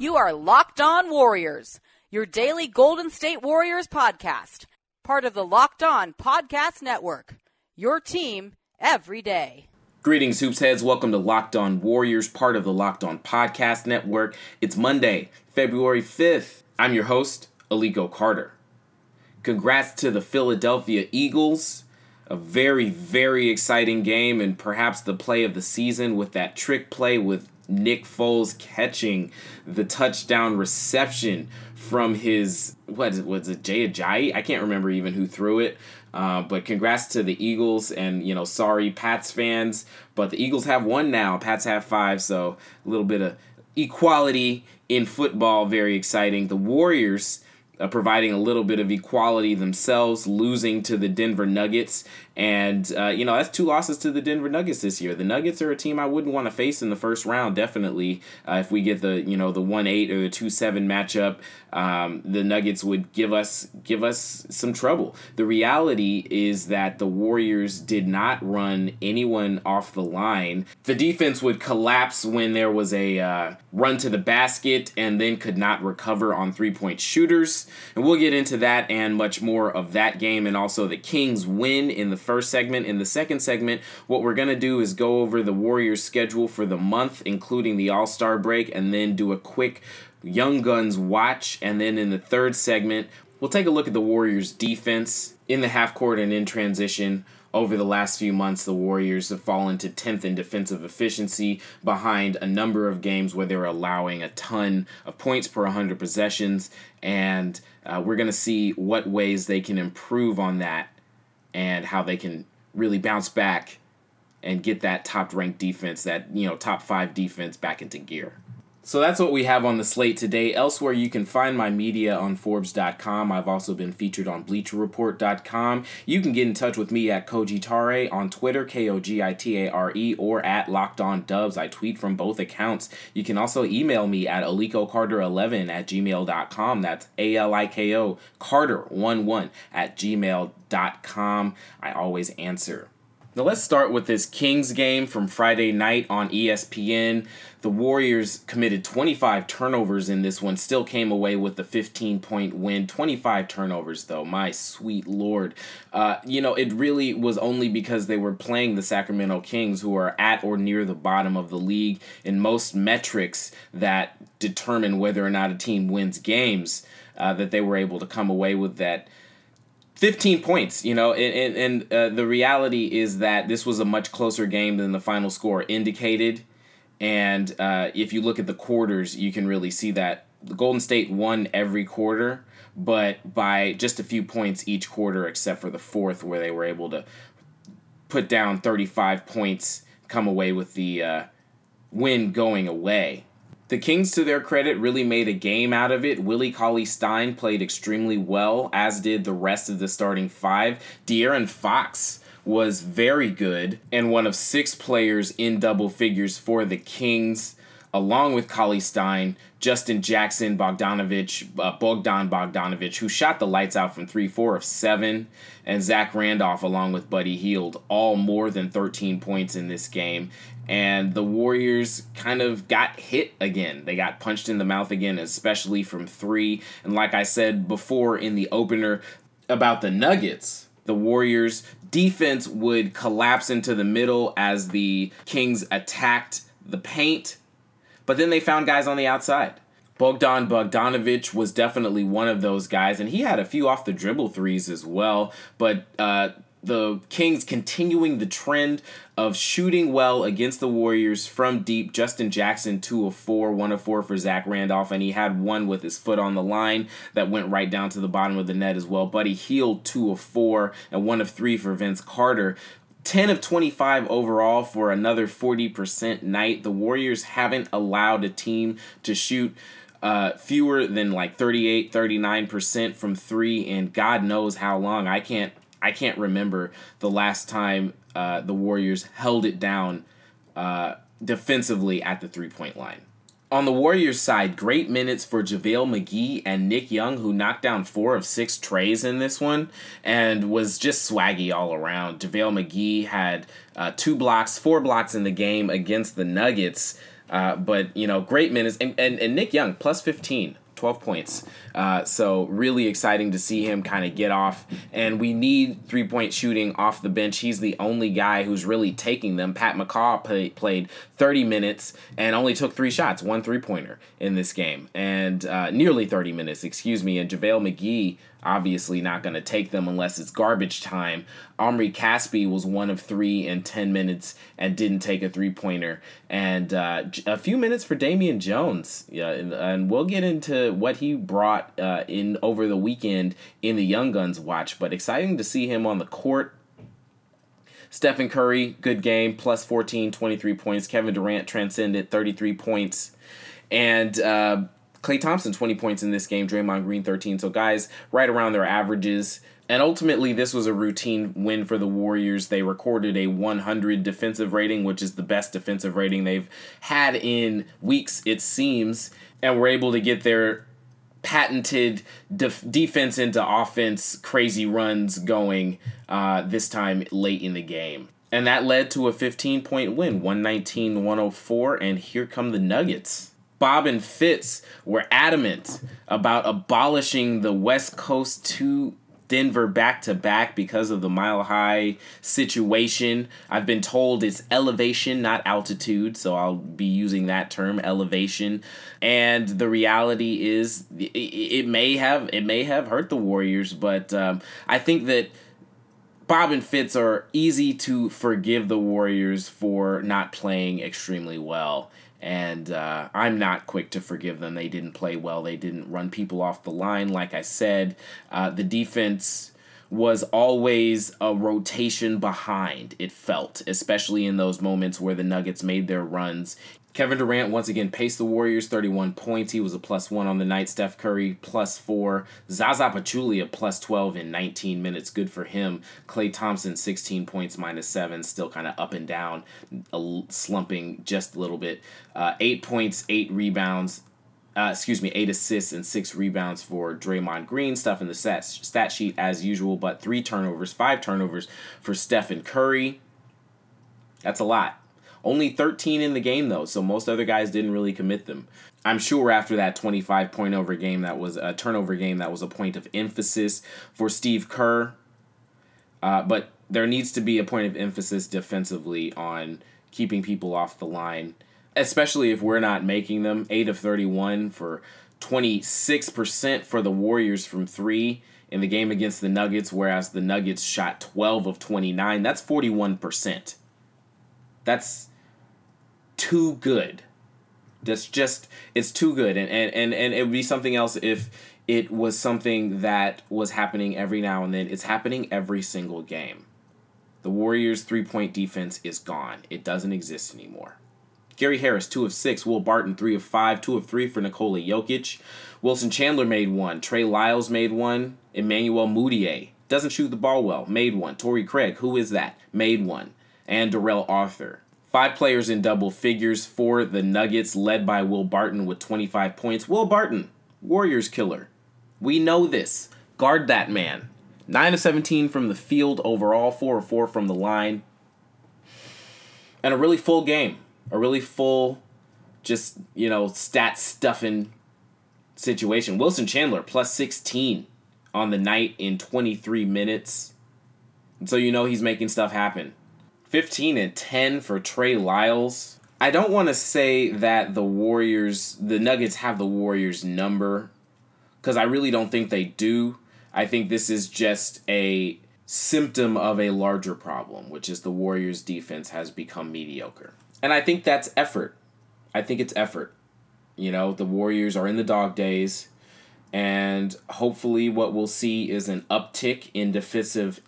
You are Locked On Warriors, your daily Golden State Warriors podcast, part of the Locked On Podcast Network. Your team every day. Greetings, Hoops Heads. Welcome to Locked On Warriors, part of the Locked On Podcast Network. It's Monday, February 5th. I'm your host, Aliko Carter. Congrats to the Philadelphia Eagles. A very, very exciting game, and perhaps the play of the season with that trick play with Nick Foles catching the touchdown reception from his what was it Jay Ajayi? I can't remember even who threw it. Uh, but congrats to the Eagles and you know sorry Pats fans, but the Eagles have one now. Pats have five, so a little bit of equality in football. Very exciting. The Warriors. Uh, providing a little bit of equality themselves, losing to the Denver Nuggets and, uh, you know, that's two losses to the Denver Nuggets this year. The Nuggets are a team I wouldn't want to face in the first round, definitely. Uh, if we get the, you know, the 1 8 or the 2 7 matchup, um, the Nuggets would give us give us some trouble. The reality is that the Warriors did not run anyone off the line. The defense would collapse when there was a uh, run to the basket and then could not recover on three point shooters. And we'll get into that and much more of that game and also the Kings win in the first segment. In the second segment, what we're going to do is go over the Warriors' schedule for the month, including the All Star break, and then do a quick Young Guns watch. And then in the third segment, we'll take a look at the Warriors' defense in the half court and in transition. Over the last few months, the Warriors have fallen to 10th in defensive efficiency behind a number of games where they're allowing a ton of points per 100 possessions. And uh, we're going to see what ways they can improve on that and how they can really bounce back and get that top ranked defense, that you know top five defense back into gear. So that's what we have on the slate today. Elsewhere, you can find my media on Forbes.com. I've also been featured on BleacherReport.com. You can get in touch with me at Kogitare on Twitter, K O G I T A R E, or at Locked On Dubs. I tweet from both accounts. You can also email me at AlikoCarter11 at gmail.com. That's A L I K O Carter11 at gmail.com. I always answer. Now let's start with this Kings game from Friday night on ESPN. The Warriors committed 25 turnovers in this one, still came away with a 15 point win. 25 turnovers, though, my sweet lord. Uh, you know, it really was only because they were playing the Sacramento Kings, who are at or near the bottom of the league in most metrics that determine whether or not a team wins games, uh, that they were able to come away with that 15 points, you know, and, and uh, the reality is that this was a much closer game than the final score indicated. And uh, if you look at the quarters, you can really see that the Golden State won every quarter, but by just a few points each quarter, except for the fourth, where they were able to put down 35 points, come away with the uh, win going away. The Kings, to their credit, really made a game out of it. Willie Cauley Stein played extremely well, as did the rest of the starting five. De'Aaron Fox was very good and one of six players in double figures for the Kings, along with Cauley Stein, Justin Jackson, Bogdanovich, uh, Bogdan Bogdanovich, who shot the lights out from 3 4 of 7, and Zach Randolph, along with Buddy Hield, all more than 13 points in this game and the Warriors kind of got hit again. They got punched in the mouth again, especially from three. And like I said before in the opener about the Nuggets, the Warriors defense would collapse into the middle as the Kings attacked the paint, but then they found guys on the outside. Bogdan Bogdanovich was definitely one of those guys, and he had a few off the dribble threes as well. But uh, the Kings continuing the trend of shooting well against the Warriors from deep. Justin Jackson, 2 of 4, 1 of 4 for Zach Randolph, and he had one with his foot on the line that went right down to the bottom of the net as well. Buddy Hield, 2 of 4, and 1 of 3 for Vince Carter. 10 of 25 overall for another 40% night. The Warriors haven't allowed a team to shoot uh, fewer than like 38, 39% from three, and God knows how long. I can't I can't remember the last time uh, the Warriors held it down uh, defensively at the three point line. On the Warriors side, great minutes for JaVale McGee and Nick Young, who knocked down four of six trays in this one and was just swaggy all around. JaVale McGee had uh, two blocks, four blocks in the game against the Nuggets. Uh, but, you know, great minutes. And, and, and Nick Young, plus 15 12 points. Uh, so really exciting to see him kind of get off. And we need three point shooting off the bench. He's the only guy who's really taking them. Pat McCaw play, played 30 minutes and only took three shots, one three pointer in this game, and uh, nearly 30 minutes, excuse me. And JaVale McGee obviously not going to take them unless it's garbage time. Omri Caspi was one of three in 10 minutes and didn't take a three pointer. And uh, a few minutes for Damian Jones. Yeah, and, and we'll get into what he brought uh, in over the weekend in the Young Guns watch. But exciting to see him on the court. Stephen Curry, good game, plus 14, 23 points. Kevin Durant transcended 33 points. And uh, Klay Thompson, 20 points in this game. Draymond Green, 13. So guys, right around their averages. And ultimately, this was a routine win for the Warriors. They recorded a 100 defensive rating, which is the best defensive rating they've had in weeks, it seems. And were able to get their patented def- defense into offense crazy runs going uh, this time late in the game. And that led to a 15 point win, 119 104. And here come the Nuggets. Bob and Fitz were adamant about abolishing the West Coast to Denver back to back because of the mile high situation. I've been told it's elevation, not altitude, so I'll be using that term, elevation. And the reality is, it, may have it may have hurt the Warriors, but um, I think that. Bob and Fitz are easy to forgive the Warriors for not playing extremely well and uh, I'm not quick to forgive them. They didn't play well. They didn't run people off the line. Like I said, uh, the defense was always a rotation behind, it felt, especially in those moments where the Nuggets made their runs. Kevin Durant once again paced the Warriors 31 points. He was a plus one on the night. Steph Curry plus four. Zaza Pachulia plus 12 in 19 minutes. Good for him. Klay Thompson 16 points minus seven. Still kind of up and down, slumping just a little bit. Uh, eight points, eight rebounds. Uh, excuse me, eight assists and six rebounds for Draymond Green. Stuff in the stat, stat sheet as usual, but three turnovers, five turnovers for Stephen Curry. That's a lot. Only 13 in the game though, so most other guys didn't really commit them. I'm sure after that 25 point over game that was a turnover game that was a point of emphasis for Steve Kerr. Uh, but there needs to be a point of emphasis defensively on keeping people off the line, especially if we're not making them. 8 of 31 for 26% for the Warriors from 3 in the game against the Nuggets, whereas the Nuggets shot 12 of 29. That's 41%. That's too good. That's just it's too good, and and and, and it would be something else if it was something that was happening every now and then. It's happening every single game. The Warriors' three point defense is gone. It doesn't exist anymore. Gary Harris, 2 of 6. Will Barton, 3 of 5. 2 of 3 for Nikola Jokic. Wilson Chandler made one. Trey Lyles made one. Emmanuel Mudiay doesn't shoot the ball well. Made one. Torrey Craig, who is that? Made one. And Darrell Arthur. Five players in double figures for the Nuggets, led by Will Barton with 25 points. Will Barton, Warriors killer. We know this. Guard that man. 9 of 17 from the field overall, 4 of 4 from the line. And a really full game. A really full, just, you know, stat stuffing situation. Wilson Chandler plus 16 on the night in 23 minutes. And so you know he's making stuff happen. 15 and 10 for Trey Lyles. I don't want to say that the Warriors, the Nuggets have the Warriors number because I really don't think they do. I think this is just a symptom of a larger problem, which is the Warriors' defense has become mediocre. And I think that's effort. I think it's effort. You know, the Warriors are in the dog days, and hopefully, what we'll see is an uptick in defensive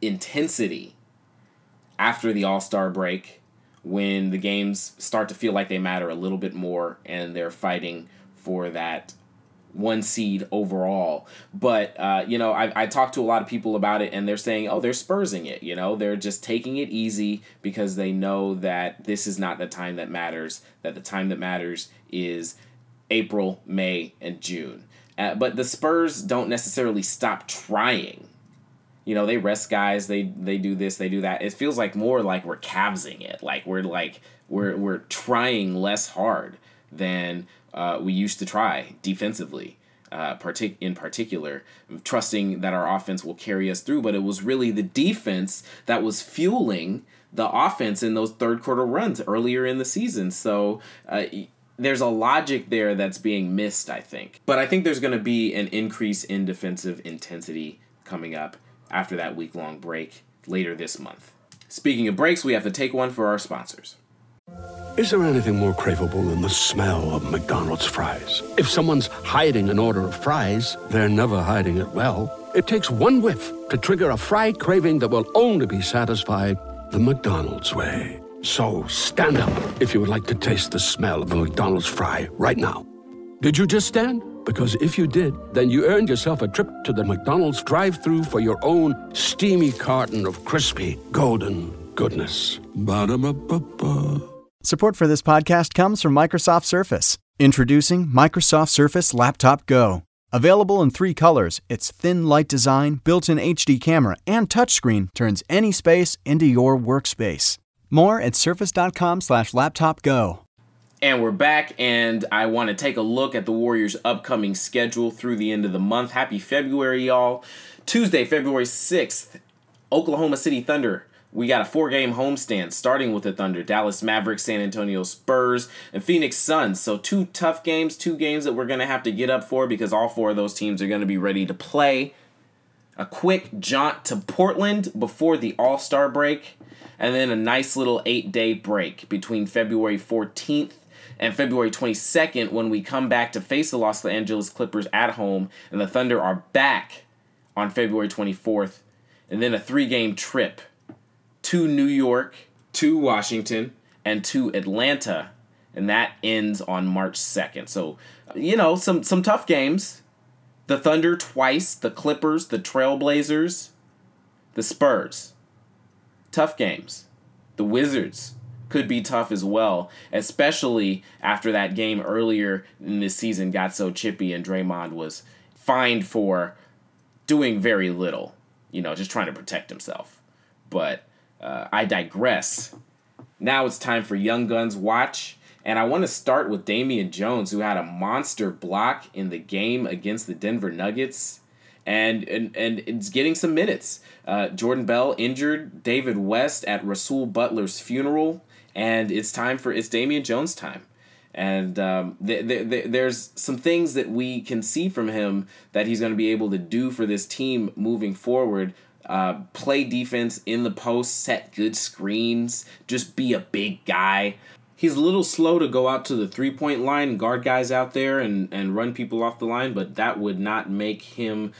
intensity after the All Star break when the games start to feel like they matter a little bit more and they're fighting for that one seed overall. But uh, you know, I I talked to a lot of people about it, and they're saying, oh, they're spursing it. You know, they're just taking it easy because they know that this is not the time that matters. That the time that matters is April, May, and June. Uh, but the Spurs don't necessarily stop trying. You know, they rest guys. They they do this. They do that. It feels like more like we're Cavsing it. Like we're like we're we're trying less hard than uh, we used to try defensively. Uh, partic- in particular, trusting that our offense will carry us through. But it was really the defense that was fueling the offense in those third quarter runs earlier in the season. So uh, there's a logic there that's being missed, I think. But I think there's going to be an increase in defensive intensity coming up after that week long break later this month. Speaking of breaks, we have to take one for our sponsors. Is there anything more craveable than the smell of McDonald's fries? If someone's hiding an order of fries, they're never hiding it well. It takes one whiff to trigger a fry craving that will only be satisfied the McDonald's way. So stand up if you would like to taste the smell of a McDonald's fry right now. Did you just stand? Because if you did, then you earned yourself a trip to the McDonald's drive through for your own steamy carton of crispy, golden goodness. Ba-da-ba-ba-ba. Support for this podcast comes from Microsoft Surface. Introducing Microsoft Surface Laptop Go. Available in three colors, its thin, light design, built in HD camera, and touchscreen turns any space into your workspace. More at surface.com slash laptop go. And we're back, and I want to take a look at the Warriors' upcoming schedule through the end of the month. Happy February, y'all. Tuesday, February 6th, Oklahoma City Thunder. We got a four game homestand starting with the Thunder, Dallas Mavericks, San Antonio Spurs, and Phoenix Suns. So, two tough games, two games that we're going to have to get up for because all four of those teams are going to be ready to play. A quick jaunt to Portland before the All Star break and then a nice little eight day break between February 14th and February 22nd when we come back to face the Los Angeles Clippers at home, and the Thunder are back on February 24th, and then a three game trip to New York, to Washington, and to Atlanta, and that ends on March 2nd. So, you know, some some tough games. The Thunder twice, the Clippers, the Trailblazers, the Spurs tough games. The Wizards could be tough as well, especially after that game earlier in this season got so chippy and Draymond was fined for doing very little, you know, just trying to protect himself. But uh, I digress. Now it's time for Young Guns Watch. And I want to start with Damian Jones, who had a monster block in the game against the Denver Nuggets and and, and it's getting some minutes. Uh, Jordan Bell injured, David West at Rasual Butler's funeral, and it's time for it's Damian Jones time. And um, th- th- th- there's some things that we can see from him that he's going to be able to do for this team moving forward. Uh, play defense in the post, set good screens, just be a big guy he's a little slow to go out to the three point line guard guys out there and, and run people off the line, but that would not make him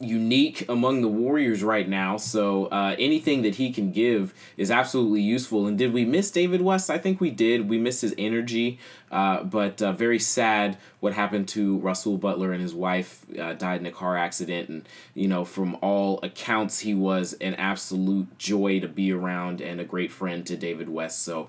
unique among the Warriors right now. So uh, anything that he can give is absolutely useful. And did we miss David West? I think we did. We missed his energy, uh, but uh, very sad what happened to Rasual Butler and his wife uh, died in a car accident. And you know, from all accounts, he was an absolute joy to be around and a great friend to David West. So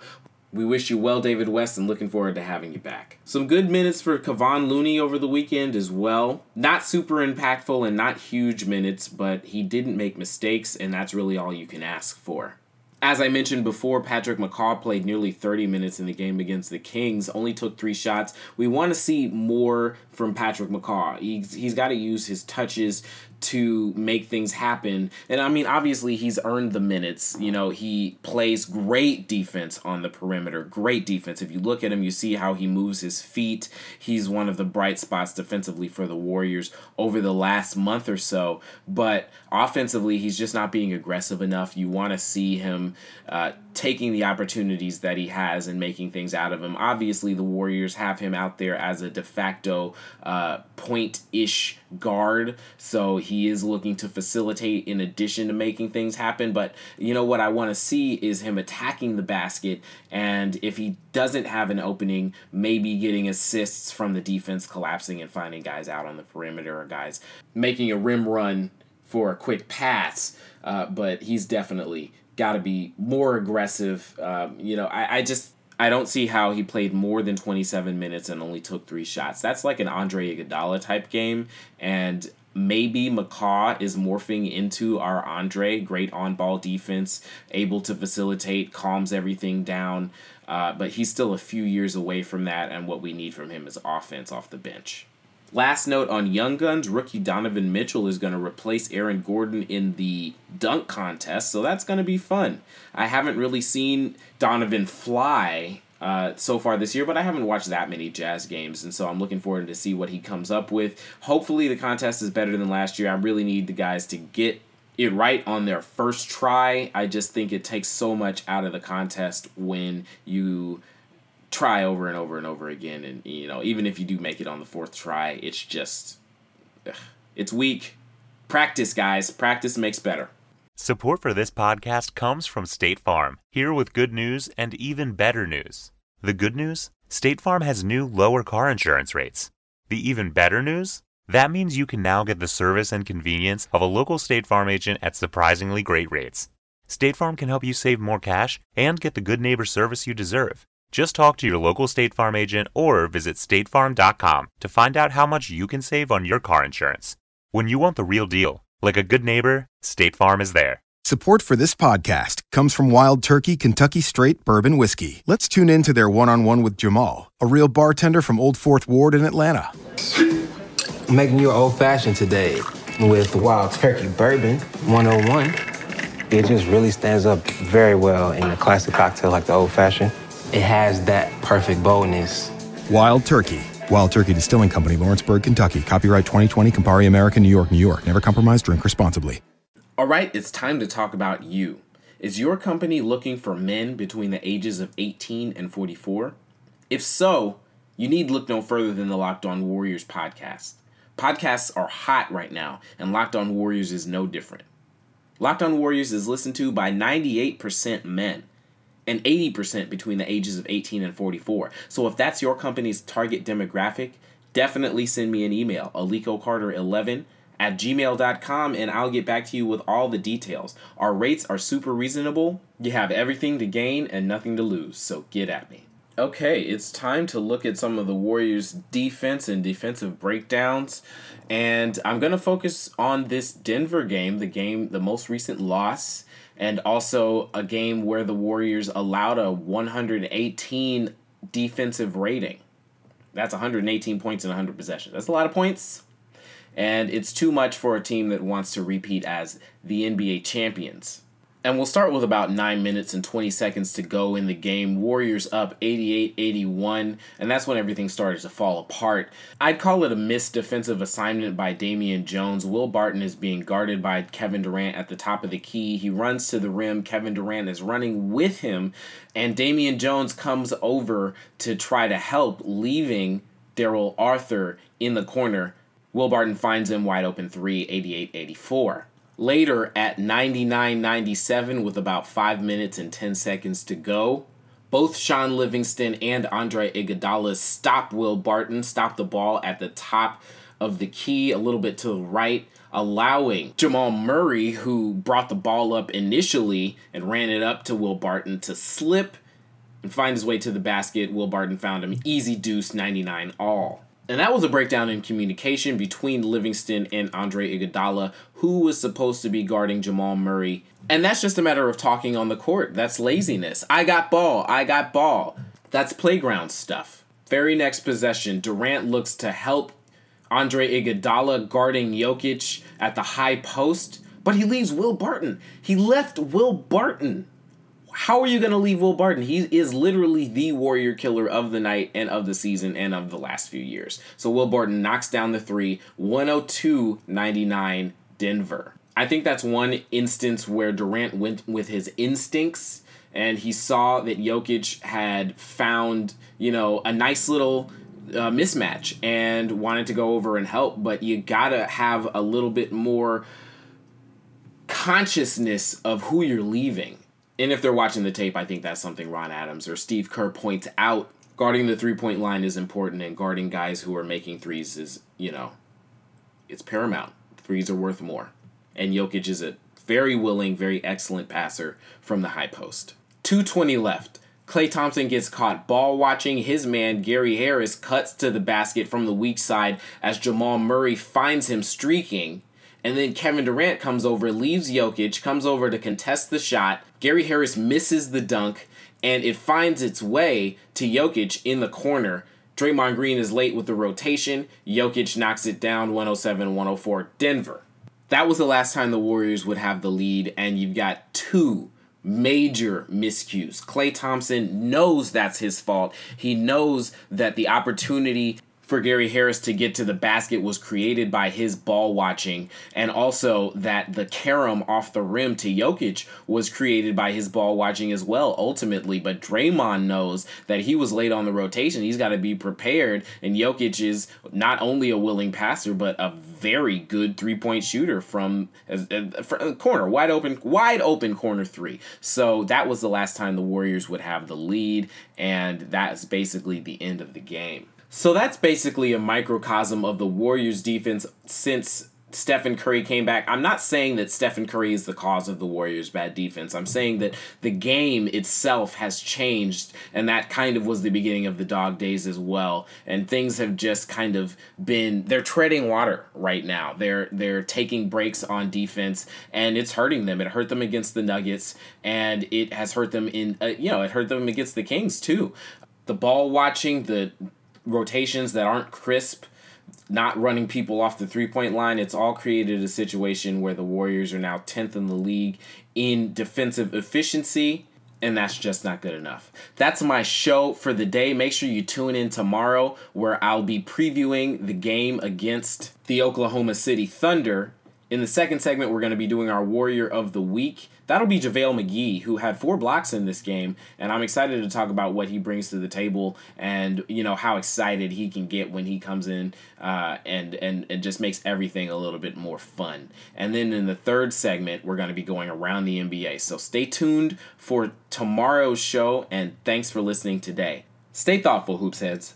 we wish you well, David West, and looking forward to having you back. Some good minutes for Kevon Looney over the weekend as well. Not super impactful and not huge minutes, but he didn't make mistakes, and that's really all you can ask for. As I mentioned before, Patrick McCaw played nearly 30 minutes in the game against the Kings, only took three shots. We want to see more from Patrick McCaw. He's, he's got to use his touches to make things happen. And I mean, obviously, he's earned the minutes. You know, he plays great defense on the perimeter, great defense. If you look at him, you see how he moves his feet. He's one of the bright spots defensively for the Warriors over the last month or so. But offensively, he's just not being aggressive enough. You want to see him uh, taking the opportunities that he has and making things out of him. Obviously, the Warriors have him out there as a de facto uh, point ish guard. So he is looking to facilitate in addition to making things happen. But you know what I want to see is him attacking the basket. And if he doesn't have an opening, maybe getting assists from the defense collapsing and finding guys out on the perimeter or guys making a rim run for a quick pass. Uh, but he's definitely got to be more aggressive. Um, you know, I, I just I don't see how he played more than 27 minutes and only took three shots. That's like an Andre Iguodala type game, and maybe McCaw is morphing into our Andre. Great on ball defense, able to facilitate, calms everything down. Uh, but he's still a few years away from that, and what we need from him is offense off the bench. Last note on Young Guns, rookie Donovan Mitchell is going to replace Aaron Gordon in the dunk contest, so that's going to be fun. I haven't really seen Donovan fly uh, so far this year, but I haven't watched that many Jazz games, and so I'm looking forward to see what he comes up with. Hopefully, the contest is better than last year. I really need the guys to get it right on their first try. I just think it takes so much out of the contest when you try over and over and over again and you know even if you do make it on the fourth try it's just ugh, it's weak. Practice guys. Practice makes better. Support for this podcast comes from state farm. Here with good news and even better news. The good news? State farm has new lower car insurance rates. The even better news? That means you can now get the service and convenience of a local state farm agent at surprisingly great rates. State farm can help you save more cash and get the good neighbor service you deserve just talk to your local State Farm agent or visit statefarm.com to find out how much you can save on your car insurance. When you want the real deal, like a good neighbor, State Farm is there. Support for this podcast comes from Wild Turkey Kentucky Straight Bourbon Whiskey. Let's tune in to their one on one with Jamal, a real bartender from Old Fourth Ward in Atlanta. I'm making you an old fashioned today with Wild Turkey Bourbon 101. It just really stands up very well in a classic cocktail like the old fashioned it has that perfect boldness. Wild Turkey. Wild Turkey Distilling Company, Lawrenceburg, Kentucky. Copyright 2020, Campari American, New York, New York. Never compromise, drink responsibly. All right, it's time to talk about you. Is your company looking for men between the ages of 18 and 44? If so, you need look no further than the Locked On Warriors podcast. Podcasts are hot right now, and Locked On Warriors is no different. Locked On Warriors is listened to by 98% men and 80% between the ages of 18 and 44. So if that's your company's target demographic, definitely send me an email, alikocarter11 at gmail.com, and I'll get back to you with all the details. Our rates are super reasonable. You have everything to gain and nothing to lose, so get at me. Okay, it's time to look at some of the Warriors' defense and defensive breakdowns. And I'm going to focus on this Denver game, the game, the most recent loss and also a game where the Warriors allowed a 118 defensive rating. That's 118 points in 100 possessions. That's a lot of points. And it's too much for a team that wants to repeat as the NBA champions. And we'll start with about 9 minutes and 20 seconds to go in the game. Warriors up 88 81, and that's when everything started to fall apart. I'd call it a missed defensive assignment by Damian Jones. Will Barton is being guarded by Kevin Durant at the top of the key. He runs to the rim. Kevin Durant is running with him, and Damian Jones comes over to try to help, leaving Darrell Arthur in the corner. Will Barton finds him wide open 3 88 84. Later at 99 97, with about 5 minutes and 10 seconds to go, both Shaun Livingston and Andre Iguodala stop Will Barton, stop the ball at the top of the key, a little bit to the right, allowing Jamal Murray, who brought the ball up initially and ran it up to Will Barton, to slip and find his way to the basket. Will Barton found him easy deuce 99 all. And that was a breakdown in communication between Livingston and Andre Iguodala, who was supposed to be guarding Jamal Murray. And that's just a matter of talking on the court. That's laziness. I got ball. I got ball. That's playground stuff. Very next possession, Durant looks to help Andre Iguodala guarding Jokic at the high post, but he leaves Will Barton. He left Will Barton. How are you going to leave Will Barton? He is literally the warrior killer of the night and of the season and of the last few years. So Will Barton knocks down the three, 102 99 Denver. I think that's one instance where Durant went with his instincts and he saw that Jokic had found, you know, a nice little uh, mismatch and wanted to go over and help, but you gotta have a little bit more consciousness of who you're leaving. And if they're watching the tape, I think that's something Ron Adams or Steve Kerr points out. Guarding the three point line is important, and guarding guys who are making threes is, you know, it's paramount. Threes are worth more. And Jokic is a very willing, very excellent passer from the high post. 220 left. Klay Thompson gets caught ball watching. His man, Gary Harris, cuts to the basket from the weak side as Jamal Murray finds him streaking. And then Kevin Durant comes over, leaves Jokic, comes over to contest the shot. Gary Harris misses the dunk, and it finds its way to Jokic in the corner. Draymond Green is late with the rotation. Jokic knocks it down 107 104 Denver. That was the last time the Warriors would have the lead, and you've got two major miscues. Klay Thompson knows that's his fault. He knows that the opportunity for Gary Harris to get to the basket was created by his ball watching, and also that the carom off the rim to Jokic was created by his ball watching as well, ultimately. But Draymond knows that he was late on the rotation. He's got to be prepared, and Jokic is not only a willing passer, but a very good three point shooter from a uh, corner, wide open, wide open corner three. So that was the last time the Warriors would have the lead, and that's basically the end of the game. So that's basically a microcosm of the Warriors defense since Stephen Curry came back. I'm not saying that Stephen Curry is the cause of the Warriors' bad defense. I'm saying that the game itself has changed, and that kind of was the beginning of the dog days as well. And things have just kind of been they're treading water right now. They're they're taking breaks on defense, and it's hurting them. It hurt them against the Nuggets, and it has hurt them in uh, you know it hurt them against the Kings too. The ball watching, the rotations that aren't crisp, not running people off the three point line. It's all created a situation where the Warriors are now 10th in the league in defensive efficiency, and that's just not good enough. That's my show for the day. Make sure you tune in tomorrow where I'll be previewing the game against the Oklahoma City Thunder. In the second segment, we're going to be doing our Warrior of the Week that'll be JaVale McGee, who had four blocks in this game, and I'm excited to talk about what he brings to the table and you know how excited he can get when he comes in uh, and and and just makes everything a little bit more fun. And then in the third segment, we're going to be going around the NBA. So stay tuned for tomorrow's show, and thanks for listening today. Stay thoughtful, hoops heads.